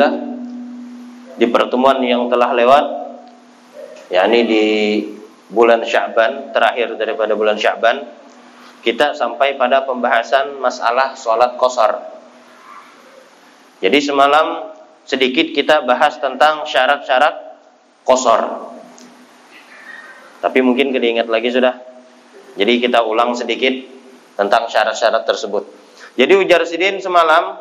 Alhamdulillah di pertemuan yang telah lewat yakni di bulan Sya'ban terakhir daripada bulan Sya'ban kita sampai pada pembahasan masalah sholat kosor. Jadi semalam sedikit kita bahas tentang syarat-syarat kosor. Tapi mungkin kediingat lagi sudah. Jadi kita ulang sedikit tentang syarat-syarat tersebut. Jadi ujar sidin semalam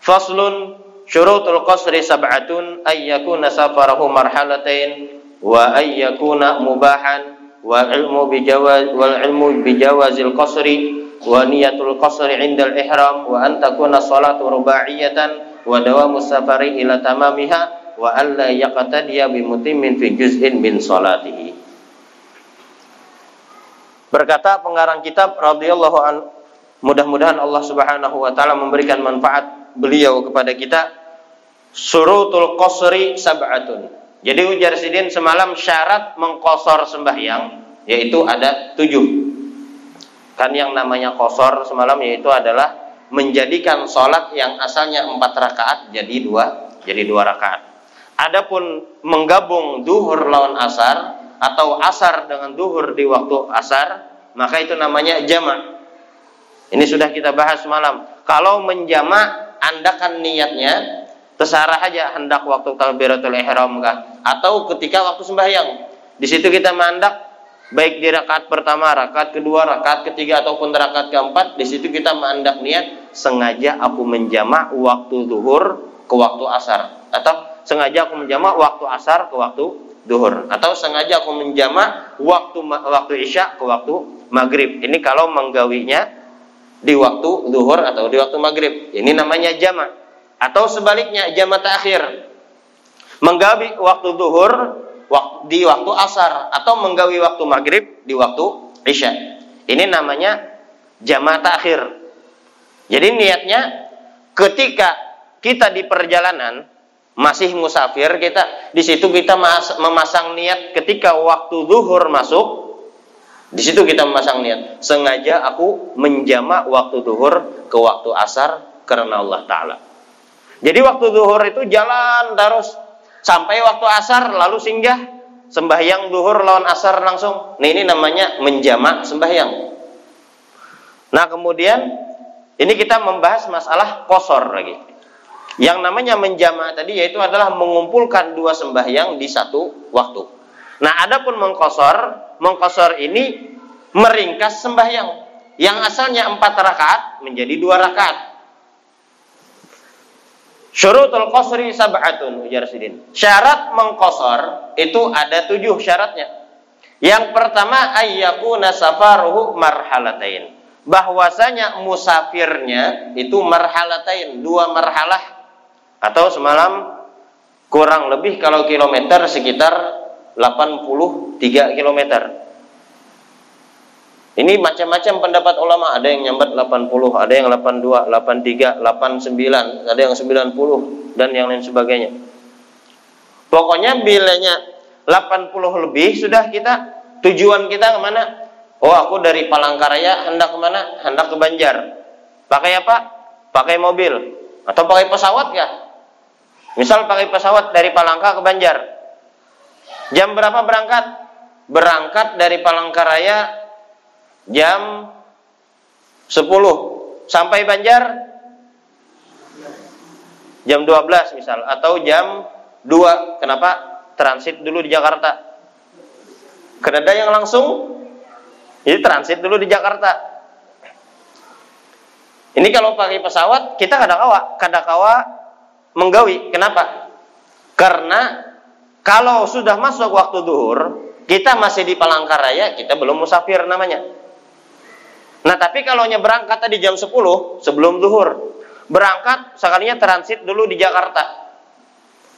faslun syurutul qasri sab'atun ayyakuna safarahu marhalatain wa ayyakuna mubahan wa ilmu bijawaz wal ilmu bijawazil qasri wa niyatul qasri indal ihram wa an takuna salatu ruba'iyatan wa dawamu safari ila tamamiha wa alla yaqtadiya bi mutimmin fi juz'in min salatihi. Berkata pengarang kitab radhiyallahu an mudah-mudahan Allah Subhanahu wa taala memberikan manfaat beliau kepada kita surutul qasri sab'atun. Jadi ujar sidin semalam syarat mengkosor sembahyang yaitu ada tujuh. Kan yang namanya kosor semalam yaitu adalah menjadikan sholat yang asalnya empat rakaat jadi dua jadi dua rakaat. Adapun menggabung duhur lawan asar atau asar dengan duhur di waktu asar, maka itu namanya jama. Ini sudah kita bahas malam. Kalau menjama, andakan niatnya, terserah aja hendak waktu takbiratul ihram kah atau ketika waktu sembahyang. Di situ kita mandak baik di rakaat pertama, rakaat kedua, rakaat ketiga ataupun rakaat keempat, di situ kita mandak niat sengaja aku menjama waktu zuhur ke waktu asar atau sengaja aku menjama waktu asar ke waktu duhur atau sengaja aku menjama waktu waktu isya ke waktu maghrib. Ini kalau menggawinya di waktu duhur atau di waktu maghrib. Ini namanya jama. Atau sebaliknya jama takhir. Menggawi waktu duhur di waktu asar atau menggawi waktu maghrib di waktu isya. Ini namanya jama takhir. Jadi niatnya ketika kita di perjalanan masih musafir kita di situ kita memasang niat ketika waktu zuhur masuk di situ kita memasang niat. Sengaja aku menjamak waktu zuhur ke waktu asar karena Allah taala. Jadi waktu zuhur itu jalan terus. Sampai waktu asar lalu singgah. Sembahyang zuhur lawan asar langsung. Nah ini namanya menjamak sembahyang. Nah kemudian ini kita membahas masalah kosor lagi. Yang namanya menjama tadi yaitu adalah mengumpulkan dua sembahyang di satu waktu. Nah, adapun mengkosor, mengkosor ini meringkas sembahyang yang asalnya empat rakaat menjadi dua rakaat. Syurutul qasri sab'atun ujar sidin. Syarat mengkosor itu ada tujuh syaratnya. Yang pertama ayyakuna safaruhu marhalatain. Bahwasanya musafirnya itu marhalatain, dua marhalah atau semalam kurang lebih kalau kilometer sekitar 83 kilometer. Ini macam-macam pendapat ulama, ada yang nyambat 80, ada yang 82, 83, 89, ada yang 90 dan yang lain sebagainya. Pokoknya bilanya 80 lebih sudah kita tujuan kita ke mana? Oh aku dari Palangkaraya hendak ke mana? Hendak ke Banjar. Pakai apa? Pakai mobil atau pakai pesawat ya? Misal pakai pesawat dari Palangka ke Banjar. Jam berapa berangkat? Berangkat dari Palangkaraya jam 10. Sampai Banjar jam 12 misal atau jam 2. Kenapa? Transit dulu di Jakarta. Karena yang langsung jadi transit dulu di Jakarta. Ini kalau pakai pesawat kita kadang-kawa, kadang-kawa menggawi. Kenapa? Karena kalau sudah masuk waktu duhur, kita masih di Palangkaraya, kita belum musafir namanya. Nah, tapi kalau berangkat tadi jam 10 sebelum duhur, berangkat sekalinya transit dulu di Jakarta.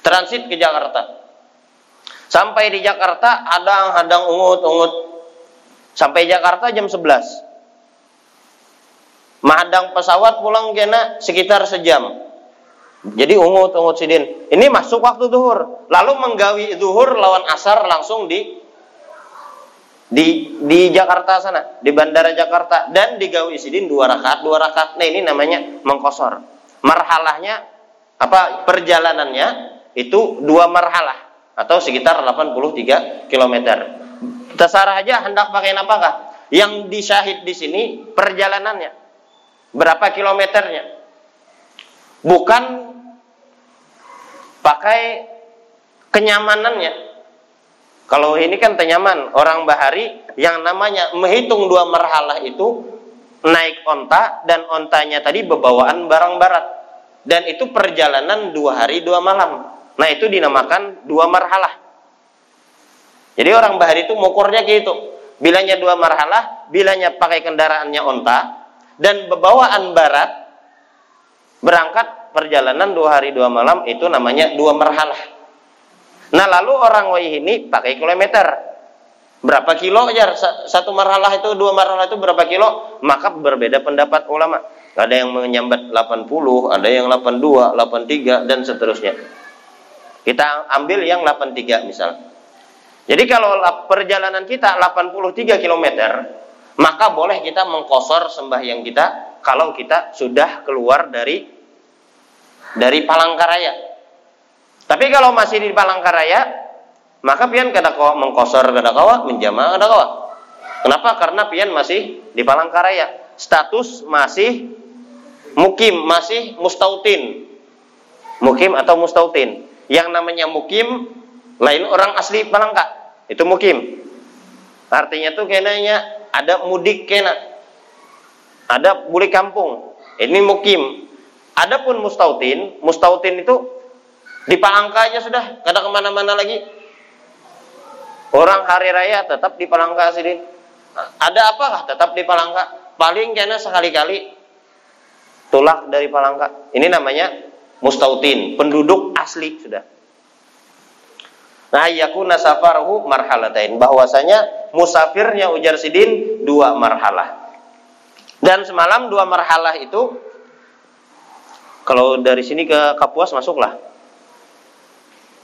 Transit ke Jakarta. Sampai di Jakarta hadang-hadang ungut-ungut. Sampai Jakarta jam 11. Mahadang pesawat pulang kena sekitar sejam. Jadi ungut ungut sidin. Ini masuk waktu zuhur. Lalu menggawi zuhur lawan asar langsung di di di Jakarta sana, di bandara Jakarta dan digawi sidin dua rakaat dua rakaat. Nah ini namanya mengkosor. Marhalahnya apa perjalanannya itu dua marhalah atau sekitar 83 km. Terserah aja hendak pakai apakah. Yang disyahid di sini perjalanannya. Berapa kilometernya. Bukan pakai kenyamanannya. Kalau ini kan tenyaman, orang bahari yang namanya menghitung dua marhalah itu naik onta dan ontanya tadi bebawaan barang barat. Dan itu perjalanan dua hari dua malam. Nah itu dinamakan dua marhalah. Jadi orang bahari itu mukurnya gitu. Bilanya dua marhalah, bilanya pakai kendaraannya onta, dan bebawaan barat berangkat perjalanan dua hari dua malam itu namanya dua marhalah. Nah lalu orang Wai ini pakai kilometer. Berapa kilo aja satu marhalah itu dua marhalah itu berapa kilo? Maka berbeda pendapat ulama. Ada yang menyambat 80, ada yang 82, 83 dan seterusnya. Kita ambil yang 83 misal. Jadi kalau perjalanan kita 83 km, maka boleh kita mengkosor sembahyang kita kalau kita sudah keluar dari dari Palangkaraya tapi kalau masih di Palangkaraya, maka pian kada kawa mengkosor kada kawa, menjama kada kawa. Kenapa? Karena pian masih di Palangkaraya. Status masih mukim, masih mustautin. Mukim atau mustautin. Yang namanya mukim lain orang asli Palangka. Itu mukim. Artinya tuh kenanya ada mudik kena. Ada buli kampung. Ini mukim. Adapun mustautin, mustautin itu di Palangka aja sudah, kada ke mana-mana lagi. Orang hari raya tetap di Palangka sini. Ada apakah tetap di Palangka? Paling kena sekali-kali tulak dari Palangka. Ini namanya mustautin, penduduk asli sudah. Nah, yakuna safaruhu marhalatain. Bahwasanya musafirnya ujar sidin dua marhalah. Dan semalam dua marhalah itu kalau dari sini ke Kapuas masuklah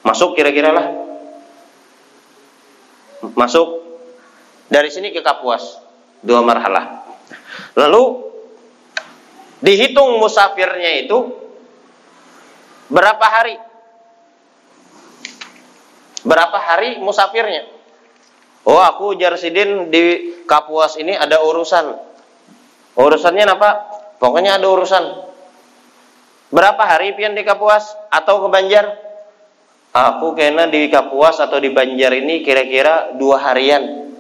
Masuk kira-kira lah. Masuk dari sini ke Kapuas. Dua marhalah. Lalu dihitung musafirnya itu berapa hari? Berapa hari musafirnya? Oh, aku Jarsidin di Kapuas ini ada urusan. Urusannya apa? Pokoknya ada urusan. Berapa hari pian di Kapuas atau ke Banjar? Aku kena di Kapuas atau di Banjar ini kira-kira dua harian.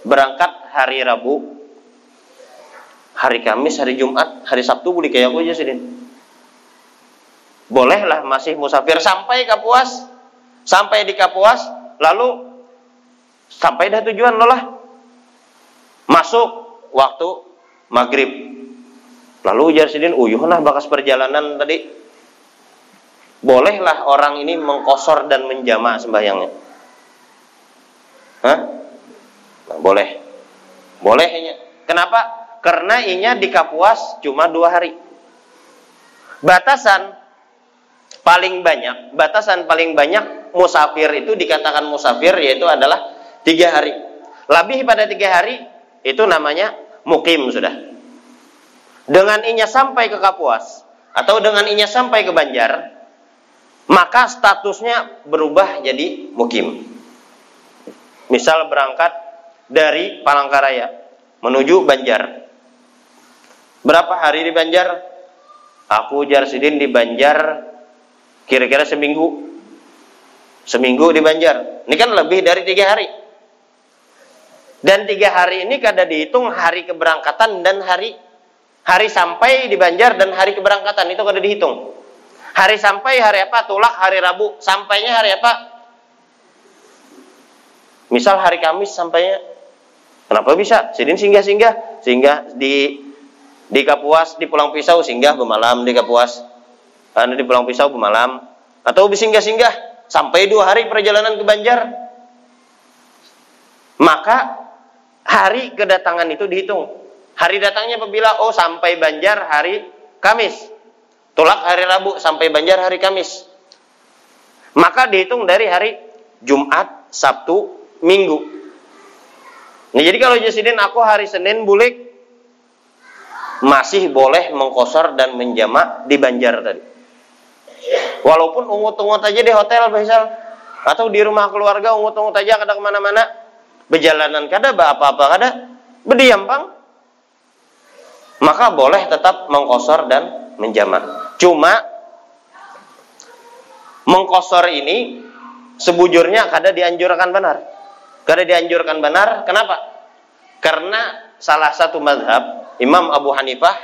Berangkat hari Rabu, hari Kamis, hari Jumat, hari Sabtu boleh kayak aku aja sih. Bolehlah masih musafir sampai Kapuas, sampai di Kapuas, lalu sampai dah tujuan lo lah. Masuk waktu maghrib. Lalu ujar sidin, uyuh nah bakas perjalanan tadi bolehlah orang ini mengkosor dan menjama sembahyangnya? Hah? Nah, boleh. Bolehnya. Kenapa? Karena inya di Kapuas cuma dua hari. Batasan paling banyak, batasan paling banyak musafir itu dikatakan musafir yaitu adalah tiga hari. Lebih pada tiga hari itu namanya mukim sudah. Dengan inya sampai ke Kapuas atau dengan inya sampai ke Banjar, maka statusnya berubah jadi mukim. Misal berangkat dari Palangkaraya menuju Banjar. Berapa hari di Banjar? Aku Jarsidin di Banjar kira-kira seminggu. Seminggu di Banjar. Ini kan lebih dari tiga hari. Dan tiga hari ini kada dihitung hari keberangkatan dan hari hari sampai di Banjar dan hari keberangkatan itu kada dihitung. Hari sampai hari apa? Tulak hari Rabu. Sampainya hari apa? Misal hari Kamis sampainya. Kenapa bisa? Sidin singgah-singgah. Singgah di di Kapuas, di Pulang Pisau singgah bermalam di Kapuas. Anu di Pulang Pisau bermalam. Atau singgah-singgah sampai dua hari perjalanan ke Banjar. Maka hari kedatangan itu dihitung. Hari datangnya apabila oh sampai Banjar hari Kamis. Tolak hari Rabu sampai Banjar hari Kamis. Maka dihitung dari hari Jumat, Sabtu, Minggu. Nah, jadi kalau Jasidin aku hari Senin bulik masih boleh mengkosor dan menjamak di Banjar tadi. Walaupun ungut-ungut aja di hotel misal atau di rumah keluarga ungut-ungut aja kada ke mana-mana, berjalanan kada apa-apa kada, berdiam pang. Maka boleh tetap mengkosor dan menjamak. Cuma mengkosor ini sebujurnya kada dianjurkan benar. Kada dianjurkan benar, kenapa? Karena salah satu madhab Imam Abu Hanifah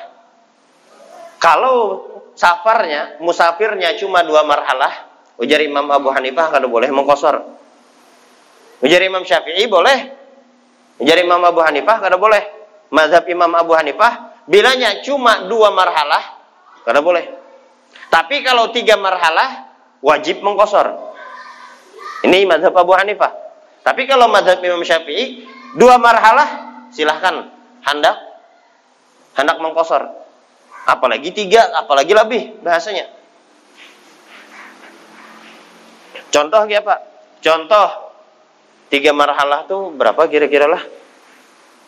kalau safarnya, musafirnya cuma dua marhalah, ujar Imam Abu Hanifah kada boleh mengkosor. Ujar Imam Syafi'i boleh. Ujar Imam Abu Hanifah kada boleh. Mazhab Imam Abu Hanifah bilanya cuma dua marhalah kada boleh. Tapi kalau tiga marhalah wajib mengkosor. Ini mazhab Abu Hanifah. Tapi kalau mazhab Imam Syafi'i dua marhalah silahkan hendak hendak mengkosor apalagi tiga, apalagi lebih bahasanya. Contoh ya Pak, contoh tiga marhalah tuh berapa kira-kira lah?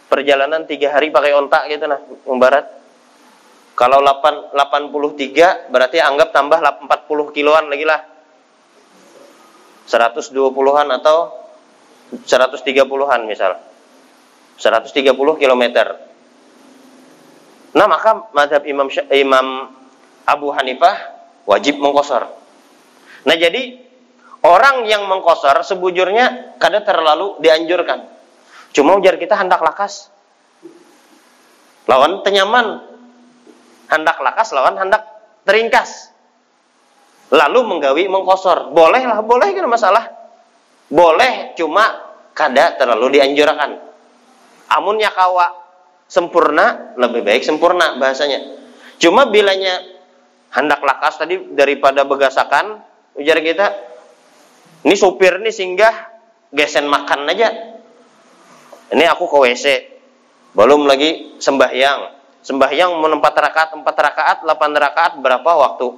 Perjalanan tiga hari pakai ontak gitu nah, membarat. Kalau 8, 83 berarti anggap tambah 40 kiloan lagi lah. 120-an atau 130-an misal. 130 kilometer Nah maka madhab Imam Imam Abu Hanifah wajib mengkosor. Nah jadi orang yang mengkosor sebujurnya kadang terlalu dianjurkan. Cuma ujar kita hendak lakas. Lawan tenyaman. Hendak lakas lawan hendak teringkas. Lalu menggawi mengkosor. Boleh lah, boleh kan masalah. Boleh, cuma kada terlalu dianjurkan. Amunnya kawa sempurna lebih baik sempurna bahasanya. Cuma bilanya hendak lakas tadi daripada begasakan ujar kita ini supir nih singgah gesen makan aja. Ini aku ke WC. Belum lagi sembahyang. Sembahyang menempat rakaat, empat rakaat, delapan rakaat berapa waktu?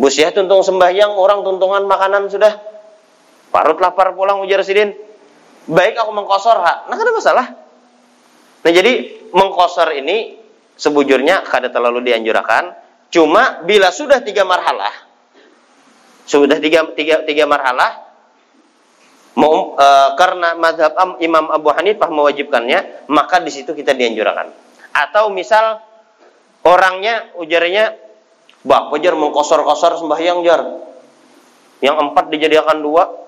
Busia tuntung sembahyang, orang tuntungan makanan sudah. Parut lapar pulang ujar sidin. Baik aku mengkosor ha. Nah, ada masalah. Nah jadi mengkosor ini sebujurnya kada terlalu dianjurkan. Cuma bila sudah tiga marhalah, sudah tiga, tiga, tiga marhalah, mau, e, karena madhab Imam Abu Hanifah mewajibkannya, maka di situ kita dianjurkan. Atau misal orangnya ujarnya, bah wajar mengkosor-kosor sembahyang jar, yang empat dijadikan dua,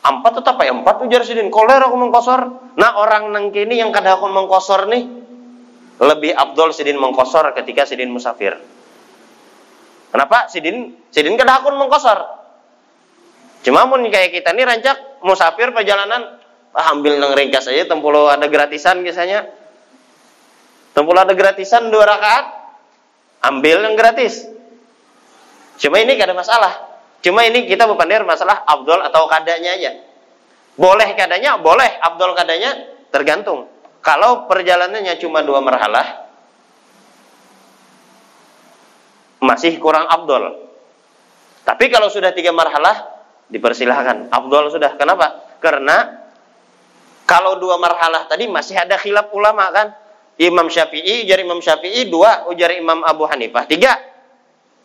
Empat tetap ya empat ujar sidin. Koler aku mengkosor. Nah orang nang kini yang kada aku mengkosor nih lebih abdul sidin mengkosor ketika sidin musafir. Kenapa? Sidin sidin kada aku mengkosor. Cuma mun kayak kita nih rancak musafir perjalanan ah, ambil nang ringkas aja tempulo ada gratisan kisahnya. Tempulo ada gratisan dua rakaat. Ambil yang gratis. Cuma ini kada masalah. Cuma ini kita berpandai masalah abdul atau kadanya aja. Boleh kadanya, boleh. Abdul kadanya tergantung. Kalau perjalanannya cuma dua marhalah, masih kurang abdul. Tapi kalau sudah tiga marhalah, dipersilahkan. Abdul sudah. Kenapa? Karena kalau dua marhalah tadi masih ada khilaf ulama kan. Imam Syafi'i, ujar Imam Syafi'i, dua, ujar Imam Abu Hanifah, tiga.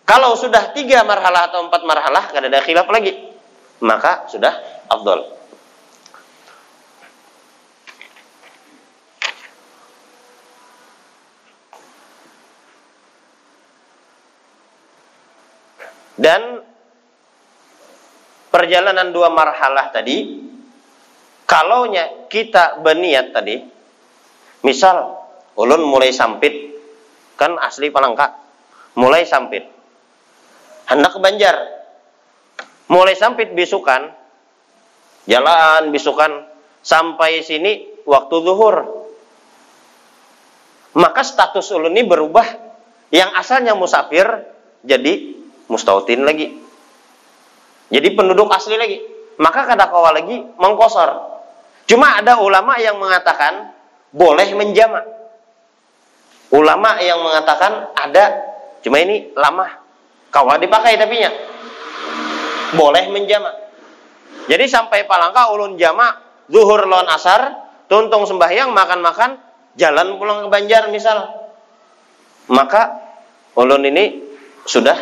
Kalau sudah tiga marhalah atau empat marhalah, kada ada khilaf lagi. Maka sudah afdol. Dan perjalanan dua marhalah tadi, kalau kita berniat tadi, misal ulun mulai sampit, kan asli palangka, mulai sampit hendak ke Banjar. Mulai sampai bisukan, jalan bisukan sampai sini waktu zuhur. Maka status ulun ini berubah. Yang asalnya musafir jadi mustautin lagi. Jadi penduduk asli lagi. Maka kata kawal lagi mengkosor. Cuma ada ulama yang mengatakan boleh menjama. Ulama yang mengatakan ada, cuma ini lama Kawa dipakai tapi nya. Boleh menjama. Jadi sampai palangka ulun jama zuhur lawan asar, tuntung sembahyang, makan-makan, jalan pulang ke Banjar misal. Maka ulun ini sudah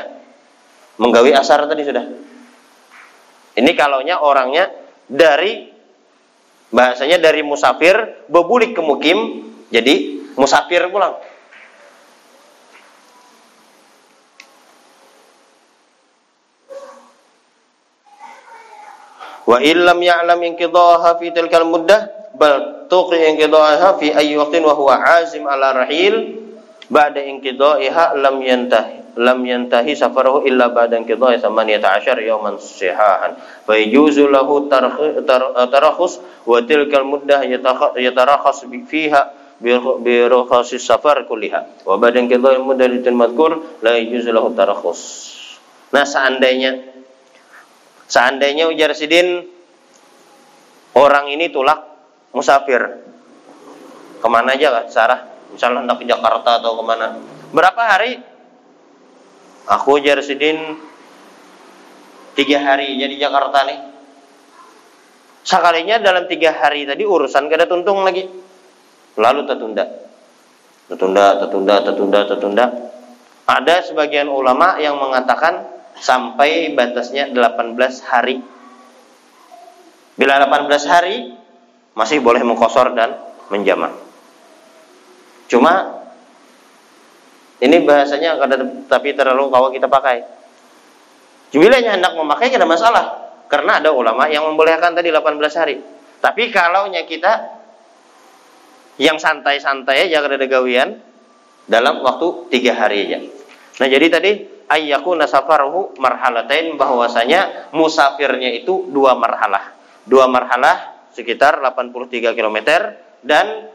menggawi asar tadi sudah. Ini kalaunya orangnya dari bahasanya dari musafir bebulik ke mukim jadi musafir pulang. Wa illam ya'lam inqidhaha fi tilkal muddah bal tuqi inqidhaha fi ayyi waqtin wa huwa azim ala rahil ba'da inqidha'iha lam yantahi lam yantahi safarahu illa ba'da inqidha'i 18 yawman sihahan fa yajuzu lahu tarakhus wa tilkal muddah yatarakhas fiha bi rukhasis safar kulliha wa ba'da inqidha'i muddatil madhkur la yajuzu lahu tarakhus nah seandainya Seandainya ujar Sidin orang ini tulak musafir. Ke mana aja lah Sarah? Misalnya hendak ke Jakarta atau ke mana? Berapa hari? Aku ujar Sidin tiga hari jadi Jakarta nih. Sekalinya dalam tiga hari tadi urusan kada tuntung lagi. Lalu tertunda. Tertunda, tertunda, tertunda, tertunda. Ada sebagian ulama yang mengatakan sampai batasnya 18 hari. Bila 18 hari masih boleh mengkosor dan menjama. Cuma ini bahasanya ada tapi terlalu kalau kita pakai. Bila hendak memakai tidak masalah karena ada ulama yang membolehkan tadi 18 hari. Tapi kalau kita yang santai-santai aja kada ada gawian dalam waktu tiga hari aja. Nah jadi tadi ayyakuna safaruhu marhalatain bahwasanya musafirnya itu dua marhalah. Dua marhalah sekitar 83 km dan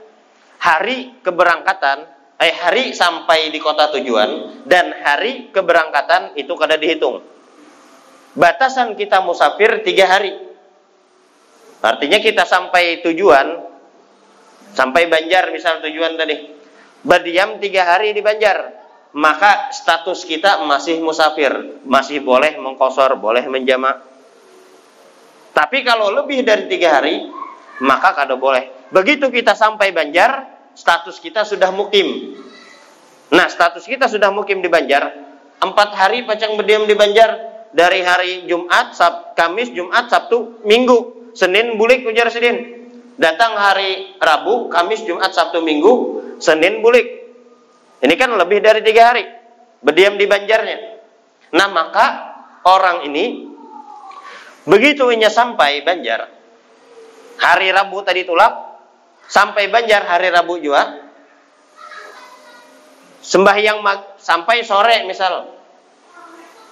hari keberangkatan eh hari sampai di kota tujuan dan hari keberangkatan itu kada dihitung. Batasan kita musafir tiga hari. Artinya kita sampai tujuan sampai Banjar misal tujuan tadi. Berdiam tiga hari di Banjar maka status kita masih musafir, masih boleh mengkosor, boleh menjamak. Tapi kalau lebih dari tiga hari, maka kada boleh. Begitu kita sampai Banjar, status kita sudah mukim. Nah, status kita sudah mukim di Banjar. Empat hari pacang berdiam di Banjar. Dari hari Jumat, Sab, Kamis, Jumat, Sabtu, Minggu. Senin bulik ujar Senin. Datang hari Rabu, Kamis, Jumat, Sabtu, Minggu. Senin bulik. Ini kan lebih dari tiga hari berdiam di Banjarnya. Nah maka orang ini begitu inya sampai Banjar hari Rabu tadi tulak sampai Banjar hari Rabu juga. Sembahyang sampai sore misal.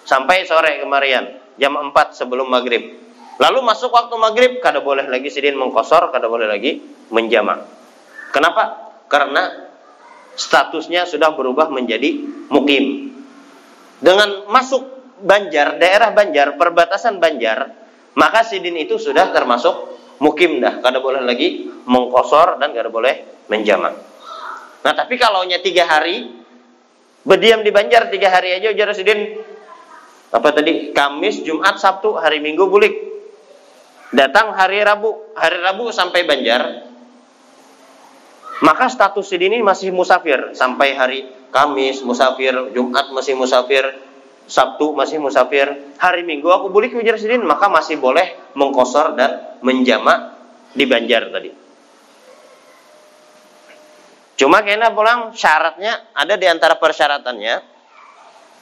Sampai sore kemarian jam 4 sebelum maghrib. Lalu masuk waktu maghrib kada boleh lagi sidin mengkosor kada boleh lagi menjamak. Kenapa? Karena statusnya sudah berubah menjadi mukim. Dengan masuk Banjar, daerah Banjar, perbatasan Banjar, maka sidin itu sudah termasuk mukim dah. Kada boleh lagi mengkosor dan kada boleh menjamak. Nah tapi kalau nya tiga hari, berdiam di Banjar tiga hari aja ujar sidin apa tadi Kamis, Jumat, Sabtu, hari Minggu bulik. Datang hari Rabu, hari Rabu sampai Banjar, maka status ini masih musafir sampai hari Kamis musafir, Jumat masih musafir, Sabtu masih musafir, hari Minggu aku boleh ke Sidin maka masih boleh mengkosor dan menjama di Banjar tadi. Cuma kena pulang syaratnya ada di antara persyaratannya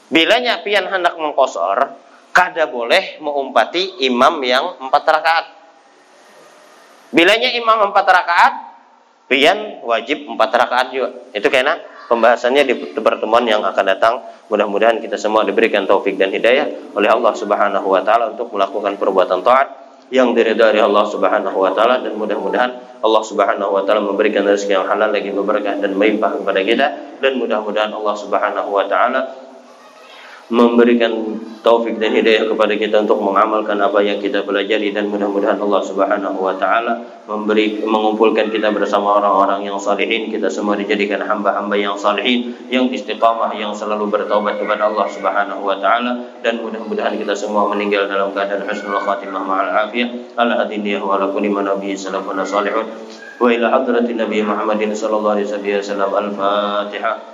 bilanya pian hendak mengkosor kada boleh mengumpati imam yang empat rakaat. Bilanya imam empat rakaat pian wajib empat rakaat juga. Itu karena pembahasannya di pertemuan yang akan datang. Mudah-mudahan kita semua diberikan taufik dan hidayah oleh Allah Subhanahu wa taala untuk melakukan perbuatan taat yang diridhai Allah Subhanahu wa taala dan mudah-mudahan Allah Subhanahu wa taala memberikan rezeki yang halal lagi berkah dan melimpah kepada kita dan mudah-mudahan Allah Subhanahu wa taala memberikan taufik dan hidayah kepada kita untuk mengamalkan apa yang kita pelajari dan mudah-mudahan Allah Subhanahu wa taala memberi mengumpulkan kita bersama orang-orang yang salihin. Kita semua dijadikan hamba-hamba yang salihin yang istiqamah yang selalu bertaubat kepada Allah Subhanahu wa taala. Dan mudah-mudahan kita semua meninggal dalam keadaan husnul khatimah ma'al afiyah. Ala hadiniyah wa ala kulli nabiy salafun salihun. Wa ila hadratin nabi Muhammadin sallallahu alaihi wasallam. Al-fatihah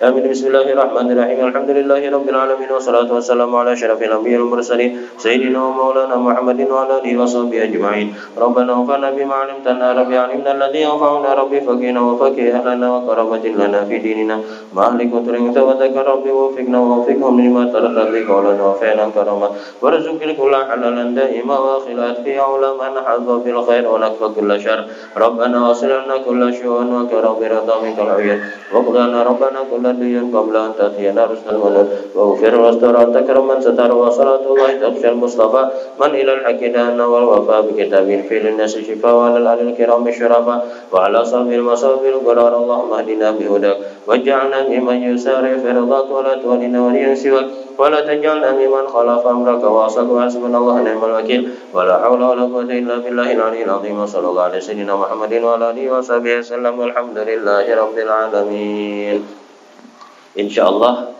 آمين. بسم الله الرحمن الرحيم. الحمد لله رب العالمين والصلاة والسلام على أشرف الأنبياء والمرسلين سيدنا ومولانا محمد وعلى آله وصحبه أجمعين. ربنا انفعنا بما علمتنا ربي علمنا الذي ينفعنا ربي فقنا وفقه أهلنا وقربة لنا في ديننا. ما أهلك وترين توتك ربي وفقنا ووفقهم لما ترضى قولا وفعلا كرما وارزق الكل حلالا دائما وأخلات في علما حظ في الخير ونكفى كل شر. ربنا واصل لنا كل شؤون وكرم برضا منك العيون وقضانا ربنا كل دين قبل أن تأتينا رسل ونور واغفر واستر تكرم من ستر وصلاة الله تخشى المصطفى. من إلى الحق دان والوفاء بكتاب في للناس شفاء وعلى الآل الكرام الشرفاء. وعلى صحب المصاب القرار. اللهم اهدنا بهداك. واجعلنا ممن يسارع في رضاك ولا تولنا وليا سواك. ولا تجعلنا ممن خالف أمرك. وعصاك وحسبنا الله نعم الوكيل. ولا حول ولا قوة إلا بالله العلي العظيم. وصلى الله على سيدنا محمد وعلى آله وصحبه وسلم. والحمد لله رب العالمين. Insya Allah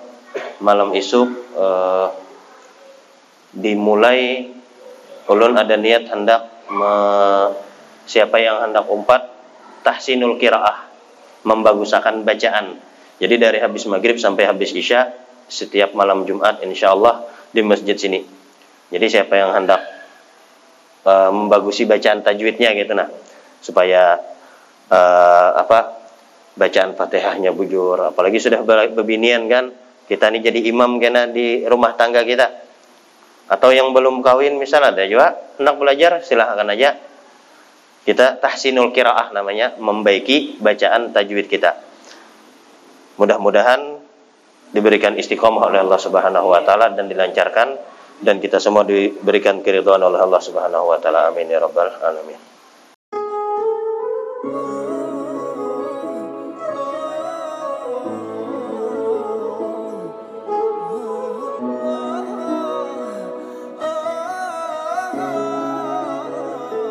malam isuk uh, dimulai ulun ada niat hendak me, siapa yang hendak umpat tahsinul kiraah membagusakan bacaan. Jadi dari habis maghrib sampai habis isya setiap malam Jumat insya Allah di masjid sini. Jadi siapa yang hendak uh, membagusi bacaan tajwidnya gitu nah. Supaya uh, apa bacaan Fatihahnya bujur, apalagi sudah bebinian kan, kita ini jadi imam kena di rumah tangga kita. Atau yang belum kawin misalnya ada juga hendak belajar silahkan aja. Kita tahsinul kiraah namanya, membaiki bacaan tajwid kita. Mudah-mudahan diberikan istiqomah oleh Allah Subhanahu wa taala dan dilancarkan dan kita semua diberikan keridhaan oleh Allah Subhanahu wa taala. Amin ya rabbal alamin.